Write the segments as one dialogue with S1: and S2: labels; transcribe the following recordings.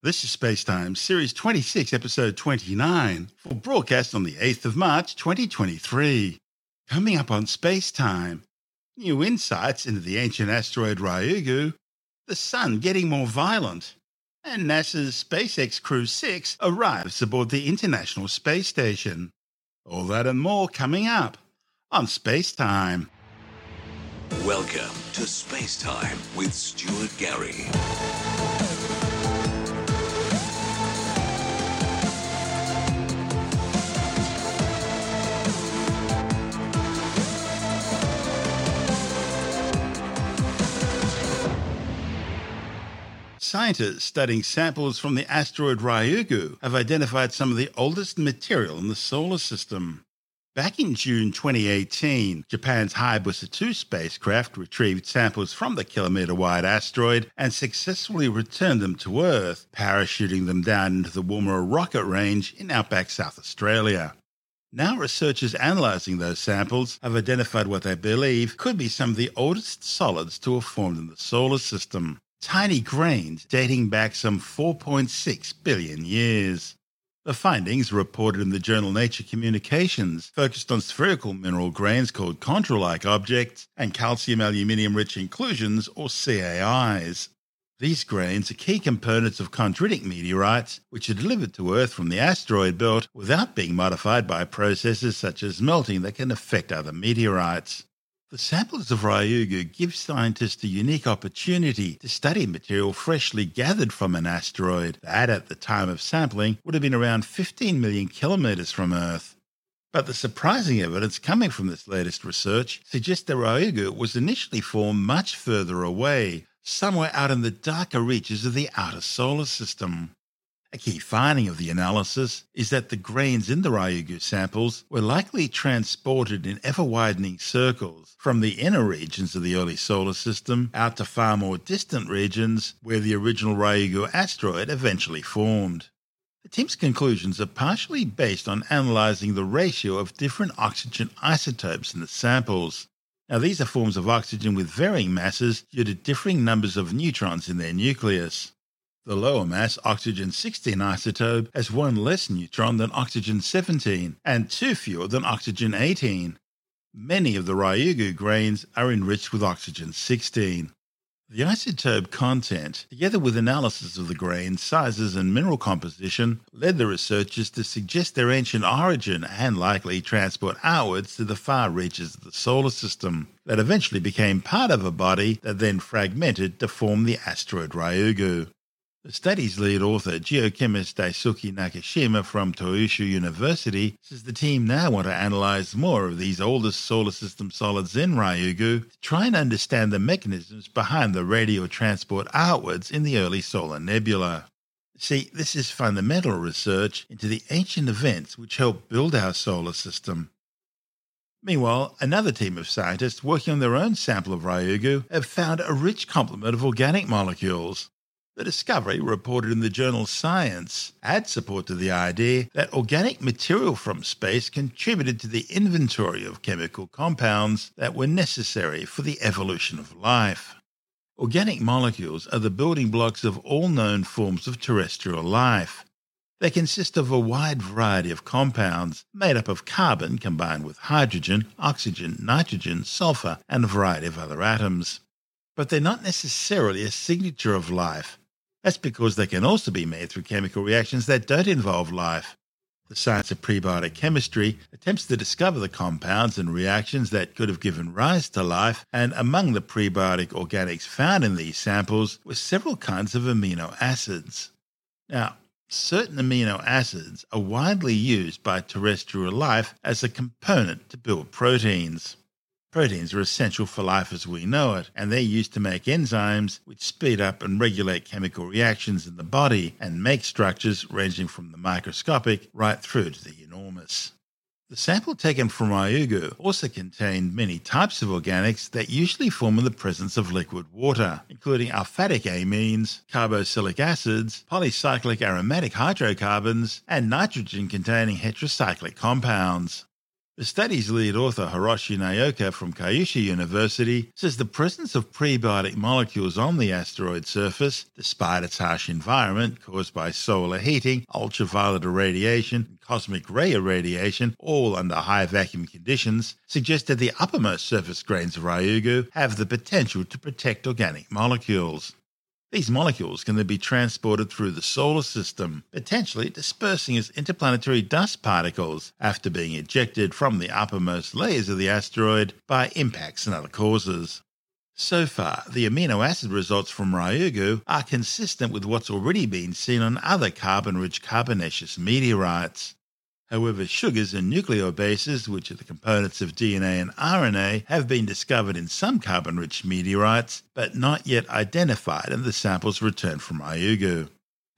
S1: This is Spacetime, Series 26, Episode 29, for broadcast on the 8th of March 2023. Coming up on Spacetime, new insights into the ancient asteroid Ryugu, the sun getting more violent, and NASA's SpaceX Crew 6 arrives aboard the International Space Station. All that and more coming up on Spacetime.
S2: Welcome to Space Time with Stuart Gary.
S1: Scientists studying samples from the asteroid Ryugu have identified some of the oldest material in the solar system. Back in June 2018, Japan's Hayabusa 2 spacecraft retrieved samples from the kilometre wide asteroid and successfully returned them to Earth, parachuting them down into the Woomera rocket range in outback South Australia. Now, researchers analysing those samples have identified what they believe could be some of the oldest solids to have formed in the solar system tiny grains dating back some 4.6 billion years. The findings, reported in the journal Nature Communications, focused on spherical mineral grains called chondrule like objects and calcium aluminium rich inclusions, or CAIs. These grains are key components of chondritic meteorites, which are delivered to Earth from the asteroid belt without being modified by processes such as melting that can affect other meteorites. The samples of Ryugu give scientists a unique opportunity to study material freshly gathered from an asteroid that, at the time of sampling, would have been around 15 million kilometres from Earth. But the surprising evidence coming from this latest research suggests that Ryugu was initially formed much further away, somewhere out in the darker reaches of the outer solar system. A key finding of the analysis is that the grains in the Ryugu samples were likely transported in ever widening circles from the inner regions of the early solar system out to far more distant regions where the original Ryugu asteroid eventually formed. The team's conclusions are partially based on analyzing the ratio of different oxygen isotopes in the samples. Now, these are forms of oxygen with varying masses due to differing numbers of neutrons in their nucleus. The lower mass oxygen 16 isotope has one less neutron than oxygen 17 and two fewer than oxygen 18. Many of the Ryugu grains are enriched with oxygen 16. The isotope content, together with analysis of the grain sizes and mineral composition, led the researchers to suggest their ancient origin and likely transport outwards to the far reaches of the solar system, that eventually became part of a body that then fragmented to form the asteroid Ryugu. The study's lead author, geochemist Daisuke Nakashima from Tohoku University, says the team now want to analyze more of these oldest solar system solids in Ryugu to try and understand the mechanisms behind the radial transport outwards in the early solar nebula. See, this is fundamental research into the ancient events which helped build our solar system. Meanwhile, another team of scientists working on their own sample of Ryugu have found a rich complement of organic molecules. The discovery, reported in the journal Science, adds support to the idea that organic material from space contributed to the inventory of chemical compounds that were necessary for the evolution of life. Organic molecules are the building blocks of all known forms of terrestrial life. They consist of a wide variety of compounds made up of carbon combined with hydrogen, oxygen, nitrogen, sulfur, and a variety of other atoms. But they're not necessarily a signature of life, that's because they can also be made through chemical reactions that don't involve life. The science of prebiotic chemistry attempts to discover the compounds and reactions that could have given rise to life, and among the prebiotic organics found in these samples were several kinds of amino acids. Now, certain amino acids are widely used by terrestrial life as a component to build proteins. Proteins are essential for life as we know it, and they're used to make enzymes which speed up and regulate chemical reactions in the body and make structures ranging from the microscopic right through to the enormous. The sample taken from Ryugu also contained many types of organics that usually form in the presence of liquid water, including aliphatic amines, carboxylic acids, polycyclic aromatic hydrocarbons, and nitrogen containing heterocyclic compounds. The study's lead author, Hiroshi Naraoka from Kyushu University, says the presence of prebiotic molecules on the asteroid surface, despite its harsh environment caused by solar heating, ultraviolet irradiation, and cosmic ray irradiation, all under high vacuum conditions, suggests that the uppermost surface grains of Ryugu have the potential to protect organic molecules. These molecules can then be transported through the solar system, potentially dispersing as interplanetary dust particles after being ejected from the uppermost layers of the asteroid by impacts and other causes. So far, the amino acid results from Ryugu are consistent with what's already been seen on other carbon rich carbonaceous meteorites. However, sugars and nucleobases, which are the components of DNA and RNA, have been discovered in some carbon rich meteorites, but not yet identified in the samples returned from Ryugu.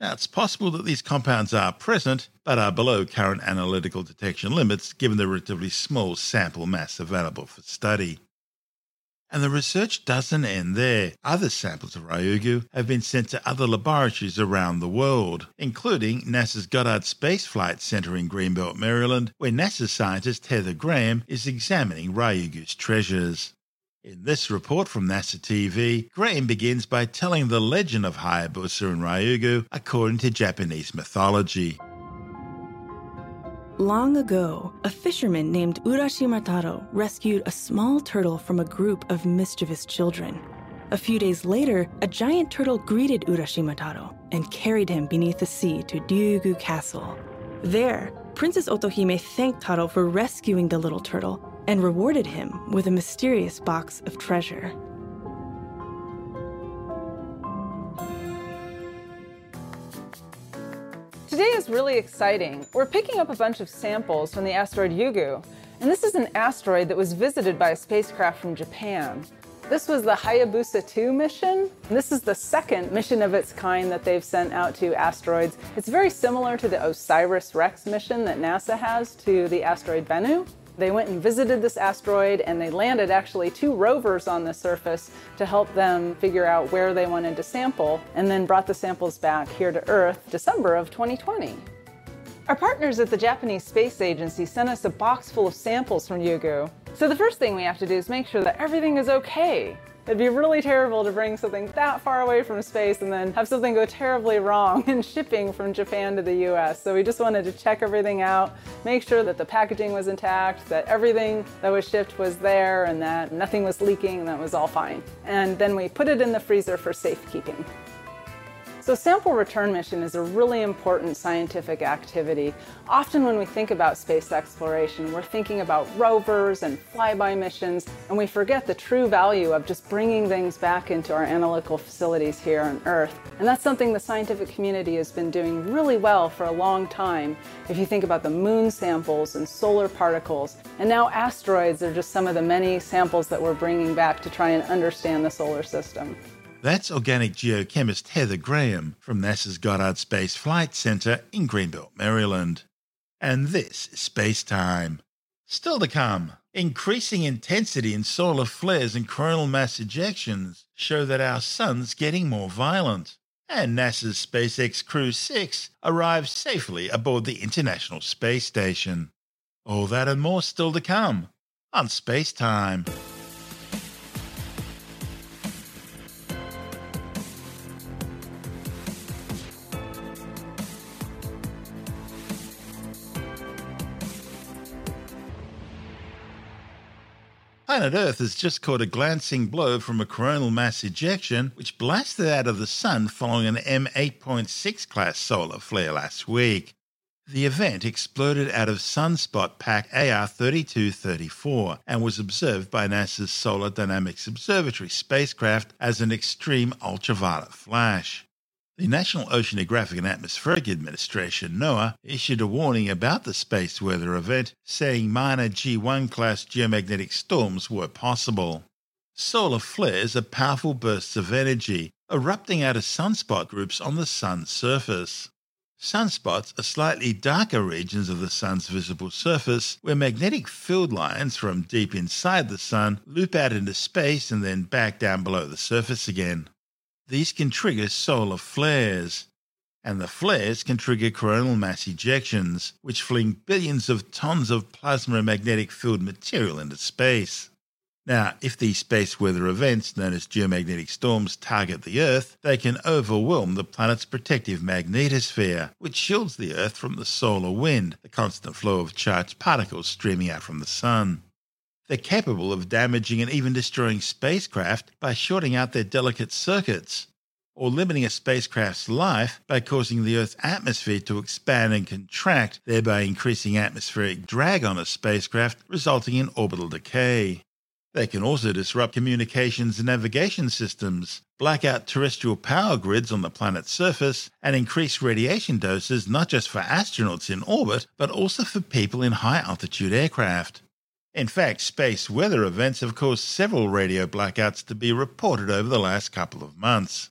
S1: Now, it's possible that these compounds are present, but are below current analytical detection limits given the relatively small sample mass available for study. And the research doesn't end there. Other samples of Ryugu have been sent to other laboratories around the world, including NASA's Goddard Space Flight Center in Greenbelt, Maryland, where NASA scientist Heather Graham is examining Ryugu's treasures. In this report from NASA TV, Graham begins by telling the legend of Hayabusa and Ryugu according to Japanese mythology.
S3: Long ago, a fisherman named Urashima Taro rescued a small turtle from a group of mischievous children. A few days later, a giant turtle greeted Urashima Taro and carried him beneath the sea to Ryugu Castle. There, Princess Otohime thanked Taro for rescuing the little turtle and rewarded him with a mysterious box of treasure.
S4: Today is really exciting. We're picking up a bunch of samples from the asteroid Ryugu, and this is an asteroid that was visited by a spacecraft from Japan. This was the Hayabusa 2 mission. This is the second mission of its kind that they've sent out to asteroids. It's very similar to the OSIRIS REx mission that NASA has to the asteroid Bennu. They went and visited this asteroid and they landed actually two rovers on the surface to help them figure out where they wanted to sample and then brought the samples back here to Earth December of 2020. Our partners at the Japanese Space Agency sent us a box full of samples from Ryugu. So the first thing we have to do is make sure that everything is okay. It'd be really terrible to bring something that far away from space and then have something go terribly wrong in shipping from Japan to the US. So we just wanted to check everything out, make sure that the packaging was intact, that everything that was shipped was there, and that nothing was leaking, and that was all fine. And then we put it in the freezer for safekeeping. So, sample return mission is a really important scientific activity. Often, when we think about space exploration, we're thinking about rovers and flyby missions, and we forget the true value of just bringing things back into our analytical facilities here on Earth. And that's something the scientific community has been doing really well for a long time. If you think about the moon samples and solar particles, and now asteroids are just some of the many samples that we're bringing back to try and understand the solar system.
S1: That's organic geochemist Heather Graham from NASA's Goddard Space Flight Center in Greenbelt, Maryland. And this is Space Time. Still to come, increasing intensity in solar flares and coronal mass ejections show that our sun's getting more violent. And NASA's SpaceX Crew 6 arrives safely aboard the International Space Station. All that and more still to come on Space Time. Planet Earth has just caught a glancing blow from a coronal mass ejection, which blasted out of the Sun following an M8.6 class solar flare last week. The event exploded out of sunspot pack AR3234 and was observed by NASA's Solar Dynamics Observatory spacecraft as an extreme ultraviolet flash. The National Oceanographic and Atmospheric Administration, NOAA, issued a warning about the space weather event, saying minor G1 class geomagnetic storms were possible. Solar flares are powerful bursts of energy erupting out of sunspot groups on the sun's surface. Sunspots are slightly darker regions of the sun's visible surface where magnetic field lines from deep inside the sun loop out into space and then back down below the surface again. These can trigger solar flares. and the flares can trigger coronal mass ejections, which fling billions of tons of plasma and magnetic field material into space. Now, if these space weather events, known as geomagnetic storms, target the Earth, they can overwhelm the planet's protective magnetosphere, which shields the Earth from the solar wind, the constant flow of charged particles streaming out from the Sun. They're capable of damaging and even destroying spacecraft by shorting out their delicate circuits, or limiting a spacecraft's life by causing the Earth's atmosphere to expand and contract, thereby increasing atmospheric drag on a spacecraft, resulting in orbital decay. They can also disrupt communications and navigation systems, black out terrestrial power grids on the planet's surface, and increase radiation doses not just for astronauts in orbit, but also for people in high altitude aircraft. In fact, space weather events have caused several radio blackouts to be reported over the last couple of months.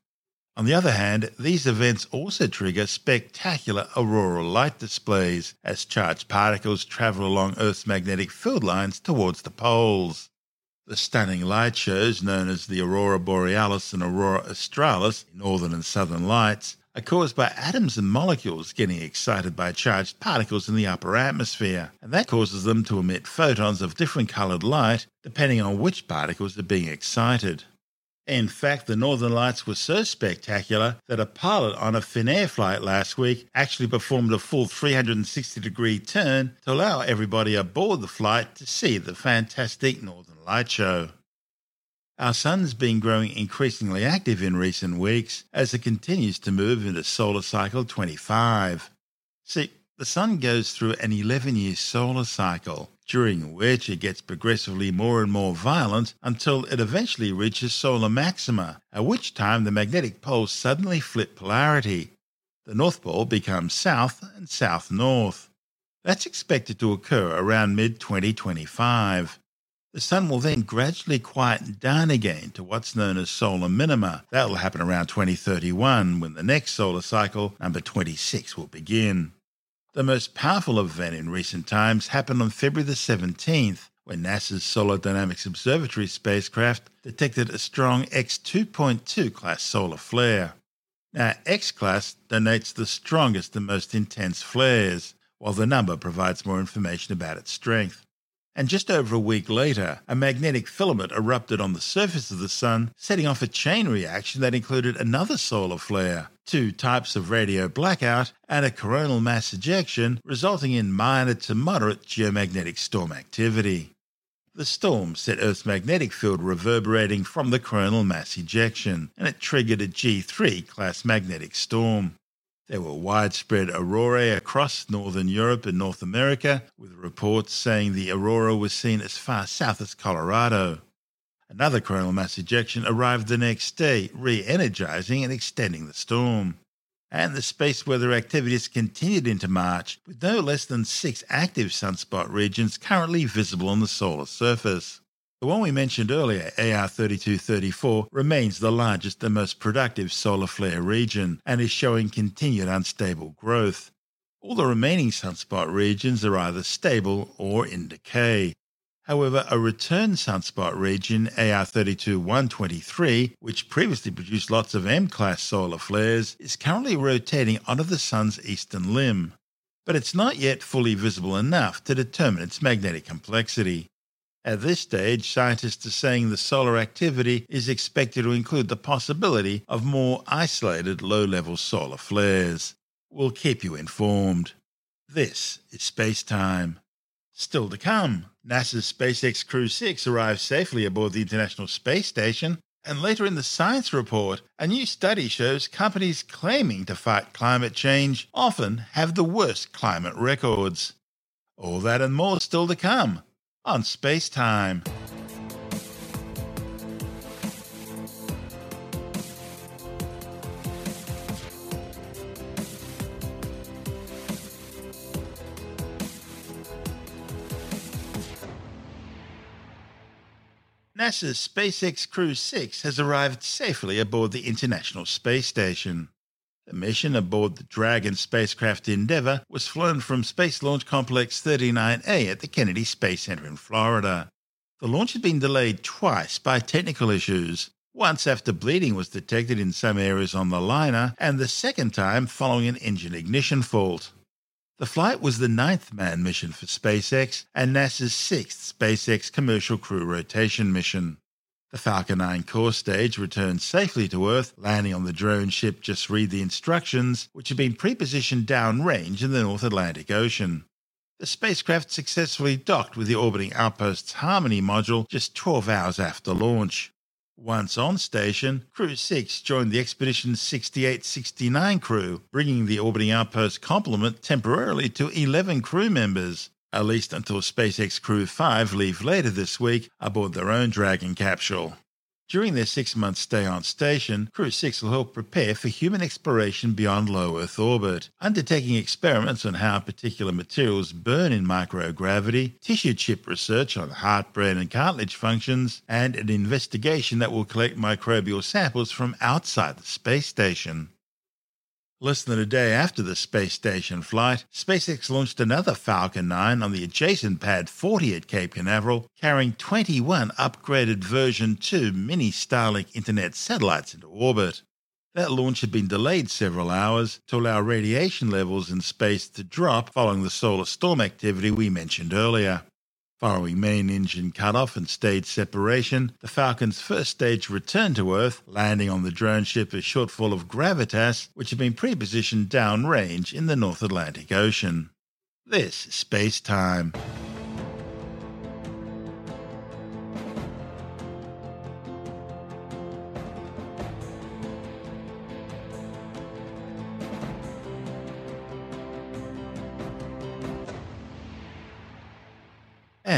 S1: On the other hand, these events also trigger spectacular auroral light displays as charged particles travel along Earth's magnetic field lines towards the poles. The stunning light shows, known as the aurora borealis and aurora australis, northern and southern lights, are caused by atoms and molecules getting excited by charged particles in the upper atmosphere, and that causes them to emit photons of different coloured light depending on which particles are being excited. In fact, the Northern Lights were so spectacular that a pilot on a Finnair flight last week actually performed a full 360 degree turn to allow everybody aboard the flight to see the fantastic Northern Light show. Our sun's been growing increasingly active in recent weeks as it continues to move into solar cycle 25. See, the sun goes through an 11 year solar cycle, during which it gets progressively more and more violent until it eventually reaches solar maxima, at which time the magnetic poles suddenly flip polarity. The North Pole becomes south and south north. That's expected to occur around mid 2025. The sun will then gradually quieten down again to what's known as solar minima. That will happen around 2031 when the next solar cycle, number 26, will begin. The most powerful event in recent times happened on February the 17th when NASA's Solar Dynamics Observatory spacecraft detected a strong X2.2 class solar flare. Now, X class denotes the strongest and most intense flares, while the number provides more information about its strength. And just over a week later, a magnetic filament erupted on the surface of the Sun, setting off a chain reaction that included another solar flare, two types of radio blackout, and a coronal mass ejection, resulting in minor to moderate geomagnetic storm activity. The storm set Earth's magnetic field reverberating from the coronal mass ejection, and it triggered a G3 class magnetic storm. There were widespread aurorae across northern Europe and North America, with reports saying the aurora was seen as far south as Colorado. Another coronal mass ejection arrived the next day, re energizing and extending the storm. And the space weather activities continued into March, with no less than six active sunspot regions currently visible on the solar surface. The one we mentioned earlier, AR 3234, remains the largest and most productive solar flare region and is showing continued unstable growth. All the remaining sunspot regions are either stable or in decay. However, a return sunspot region, AR 32123, which previously produced lots of M class solar flares, is currently rotating onto the Sun's eastern limb. But it's not yet fully visible enough to determine its magnetic complexity. At this stage, scientists are saying the solar activity is expected to include the possibility of more isolated low level solar flares. We'll keep you informed. This is Space Time. Still to come, NASA's SpaceX Crew 6 arrives safely aboard the International Space Station. And later in the science report, a new study shows companies claiming to fight climate change often have the worst climate records. All that and more still to come on Space Time. NASA's SpaceX Crew 6 has arrived safely aboard the International Space Station. The mission aboard the Dragon spacecraft Endeavour was flown from Space Launch Complex 39A at the Kennedy Space Center in Florida. The launch had been delayed twice by technical issues, once after bleeding was detected in some areas on the liner, and the second time following an engine ignition fault. The flight was the ninth manned mission for SpaceX and NASA's sixth SpaceX commercial crew rotation mission. The Falcon 9 core stage returned safely to Earth, landing on the drone ship Just Read the Instructions, which had been pre-positioned downrange in the North Atlantic Ocean. The spacecraft successfully docked with the orbiting outpost's Harmony module just 12 hours after launch. Once on station, Crew 6 joined the Expedition 6869 crew, bringing the orbiting outpost complement temporarily to 11 crew members, at least until SpaceX Crew 5 leave later this week aboard their own Dragon capsule. During their six month stay on station, Crew 6 will help prepare for human exploration beyond low Earth orbit, undertaking experiments on how particular materials burn in microgravity, tissue chip research on heart, brain, and cartilage functions, and an investigation that will collect microbial samples from outside the space station. Less than a day after the space station flight, SpaceX launched another Falcon 9 on the adjacent Pad 40 at Cape Canaveral, carrying 21 upgraded version 2 mini Starlink Internet satellites into orbit. That launch had been delayed several hours to allow radiation levels in space to drop following the solar storm activity we mentioned earlier. Following main engine cutoff and stage separation, the Falcon's first stage returned to Earth, landing on the drone ship a shortfall of gravitas, which had been pre-positioned downrange in the North Atlantic Ocean. This is space time.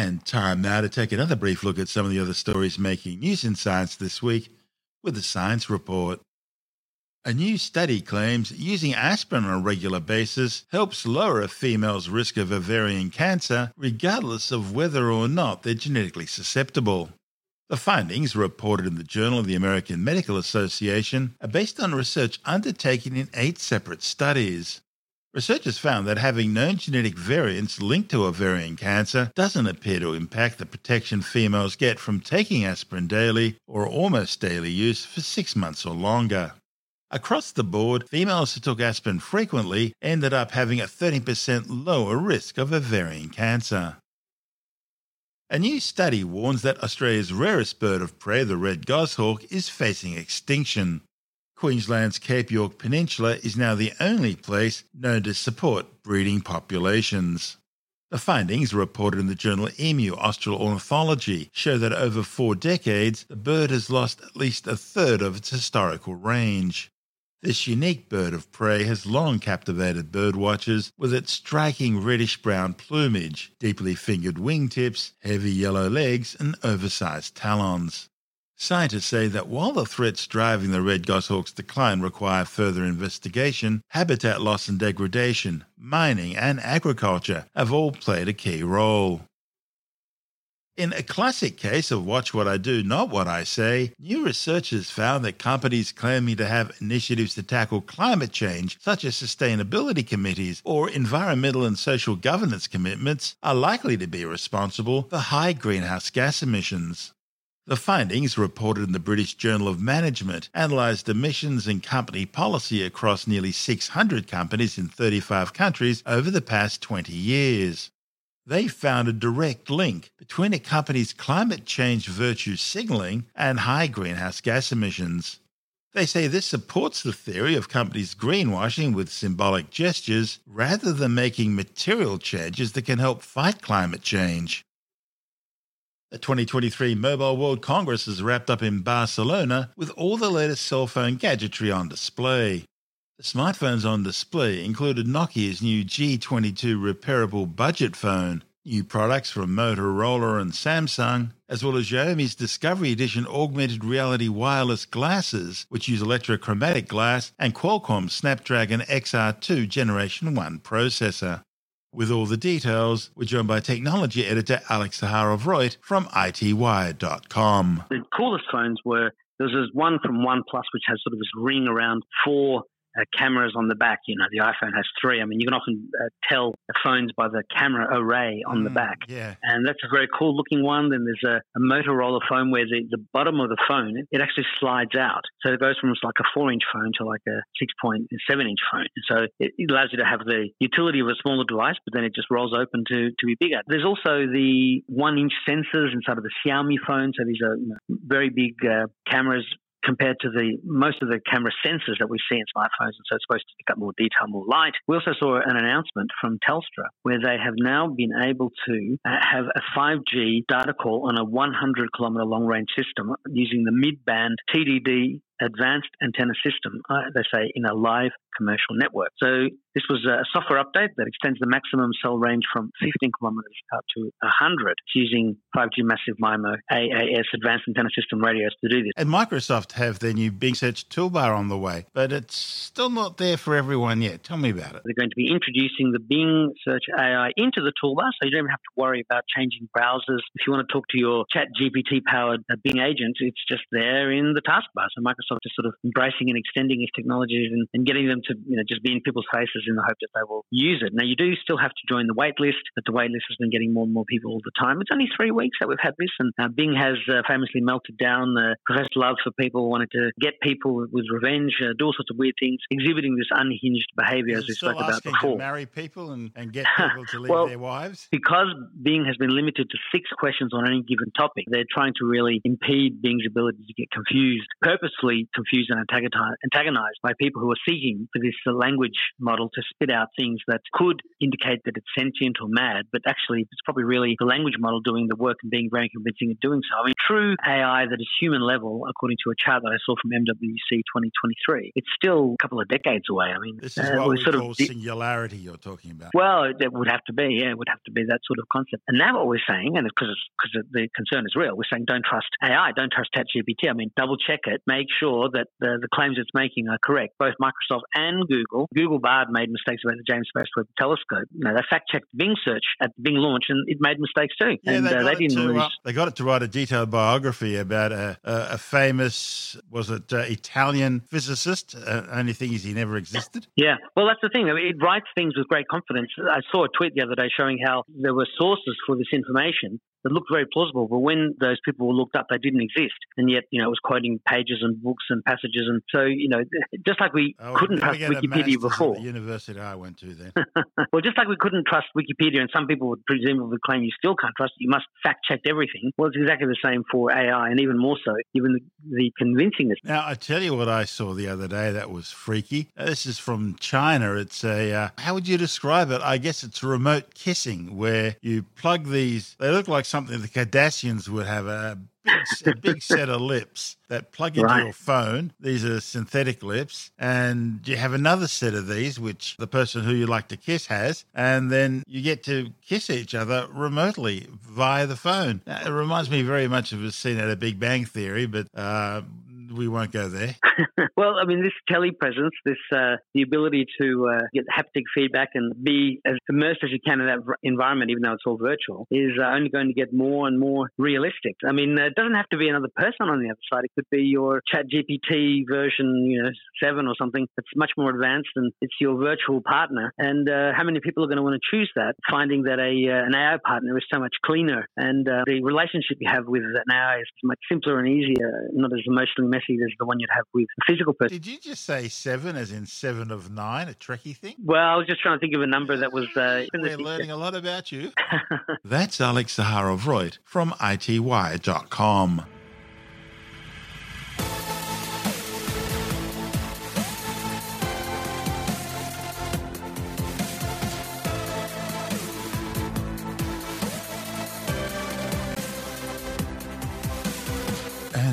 S1: And time now to take another brief look at some of the other stories making news in science this week with the Science Report. A new study claims using aspirin on a regular basis helps lower a female's risk of ovarian cancer, regardless of whether or not they're genetically susceptible. The findings, reported in the Journal of the American Medical Association, are based on research undertaken in eight separate studies. Researchers found that having known genetic variants linked to ovarian cancer doesn't appear to impact the protection females get from taking aspirin daily or almost daily use for six months or longer. Across the board, females who took aspirin frequently ended up having a 30% lower risk of ovarian cancer. A new study warns that Australia's rarest bird of prey, the red goshawk, is facing extinction. Queensland's Cape York Peninsula is now the only place known to support breeding populations. The findings, reported in the journal Emu Austral Ornithology, show that over four decades, the bird has lost at least a third of its historical range. This unique bird of prey has long captivated birdwatchers with its striking reddish brown plumage, deeply fingered wingtips, heavy yellow legs, and oversized talons. Scientists say that while the threats driving the red goshawk's decline require further investigation, habitat loss and degradation, mining, and agriculture have all played a key role. In a classic case of watch what I do, not what I say, new researchers found that companies claiming to have initiatives to tackle climate change, such as sustainability committees or environmental and social governance commitments, are likely to be responsible for high greenhouse gas emissions. The findings, reported in the British Journal of Management, analysed emissions and company policy across nearly 600 companies in 35 countries over the past 20 years. They found a direct link between a company's climate change virtue signalling and high greenhouse gas emissions. They say this supports the theory of companies greenwashing with symbolic gestures rather than making material changes that can help fight climate change. The 2023 Mobile World Congress is wrapped up in Barcelona with all the latest cell phone gadgetry on display. The smartphones on display included Nokia's new G22 repairable budget phone, new products from Motorola and Samsung, as well as Xiaomi's Discovery Edition augmented reality wireless glasses, which use electrochromatic glass, and Qualcomm's Snapdragon XR2 Generation 1 processor. With all the details, we're joined by technology editor Alex Zaharov-Reutt from iTWire.com.
S5: The coolest phones were there's this one from OnePlus which has sort of this ring around four uh, cameras on the back. You know, the iPhone has three. I mean, you can often uh, tell phones by the camera array on the
S1: Mm,
S5: back.
S1: Yeah.
S5: And that's a very cool looking one. Then there's a, a Motorola phone where the, the bottom of the phone, it actually slides out. So it goes from like a four inch phone to like a 6.7 inch phone. So it, it allows you to have the utility of a smaller device, but then it just rolls open to, to be bigger. There's also the one inch sensors inside of the Xiaomi phone. So these are you know, very big uh, cameras compared to the most of the camera sensors that we see in smartphones, and so it's supposed to pick up more detail, more light. We also saw an announcement from Telstra where they have now been able to uh, have a 5G data call on a 100 kilometer long range system using the mid band TDD advanced antenna system, uh, they say, in a live commercial network. So this was a software update that extends the maximum cell range from 15 kilometers up to 100 It's using 5G massive MIMO AAS advanced antenna system radios to do this.
S1: And Microsoft have their new Bing Search toolbar on the way, but it's still not there for everyone yet. Tell me about it.
S5: They're going to be introducing the Bing Search AI into the toolbar, so you don't even have to worry about changing browsers. If you want to talk to your Chat GPT powered Bing agent, it's just there in the taskbar. So Microsoft is sort of embracing and extending its technologies and, and getting them to you know just be in people's faces in the hope that they will use it. Now you do still have to join the wait list, but the wait list has been getting more and more people all the time. It's only three weeks that we've had this, and uh, Bing has uh, famously melted down the professed love for people, wanted to get people with revenge, uh, do all sorts of weird things, exhibiting this unhinged behaviour as we spoke about before.
S1: to marry people and, and get people to leave
S5: Well,
S1: their wives?
S5: because Bing has been limited to six questions on any given topic, they're trying to really impede Bing's ability to get confused, purposefully confused and antagonized by people who are seeking for this language model to spit out things that could indicate that it's sentient or mad, but actually it's probably really the language model doing the work and being very convincing at doing so. I mean, true AI that is human level, according to a chart that I saw from MWC 2023, it's still a couple of decades away. I mean,
S1: This is
S5: uh,
S1: what
S5: we're sort
S1: call
S5: di-
S1: singularity you're talking about.
S5: well, it would have to be, yeah, it would have to be that sort of concept. And now what we're saying, and because because the concern is real, we're saying don't trust AI, don't trust ChatGPT. I mean, double check it, make sure that the, the claims it's making are correct. Both Microsoft and Google. Google Bard made mistakes about the James Space Webb Telescope. You know, they fact checked Bing search at Bing launch, and it made mistakes too.
S1: Yeah,
S5: and
S1: they,
S5: uh,
S1: got
S5: they
S1: it
S5: didn't
S1: to, uh, they got it to write a detailed biography about a, a, a famous, was it uh, Italian physicist? Uh, only thing is he never existed.
S5: Yeah, well, that's the thing. I mean, it writes things with great confidence. I saw a tweet the other day showing how there were sources for this information that looked very plausible, but when those people were looked up, they didn't exist, and yet you know it was quoting pages and books and passages, and so you know, just like we
S1: Oh,
S5: couldn't trust Wikipedia before.
S1: The university I went to then.
S5: well, just like we couldn't trust Wikipedia, and some people would presumably claim you still can't trust it, you must fact check everything. Well, it's exactly the same for AI, and even more so, given the, the convincingness.
S1: Now, I tell you what I saw the other day that was freaky. Uh, This is from China. It's a, uh, how would you describe it? I guess it's remote kissing where you plug these, they look like something the Kardashians would have a big, a big set of lips that plug into
S5: Right.
S1: your phone. These are synthetic lips. And you have another set of these, which the person who you like to kiss has. And then you get to kiss each other remotely via the phone. Now, it reminds me very much of a scene at a Big Bang Theory, but uh, we won't go there.
S5: well, I mean, this telepresence, this uh, the ability to uh, get haptic feedback and be as immersed as you can in that environment, even though it's all virtual, is uh, only going to get more and more realistic. I mean, uh, it doesn't have to be another person on the other side. It could be your Chat GPT version, you know, seven or something that's much more advanced, and it's your virtual partner. And uh, how many people are going to want to choose that, finding that a uh, an AI partner is so much cleaner, and the relationship you have with an AI is much simpler and easier, not as emotionally messy as the one you'd have with a physical person.
S1: Did you just say seven, as in seven of nine, a Trekkie thing?
S5: Well, I was just trying to think of a number that was. Uh,
S1: We're learning a lot about you. That's Alex Zaharov-Reutt from iTWire.com.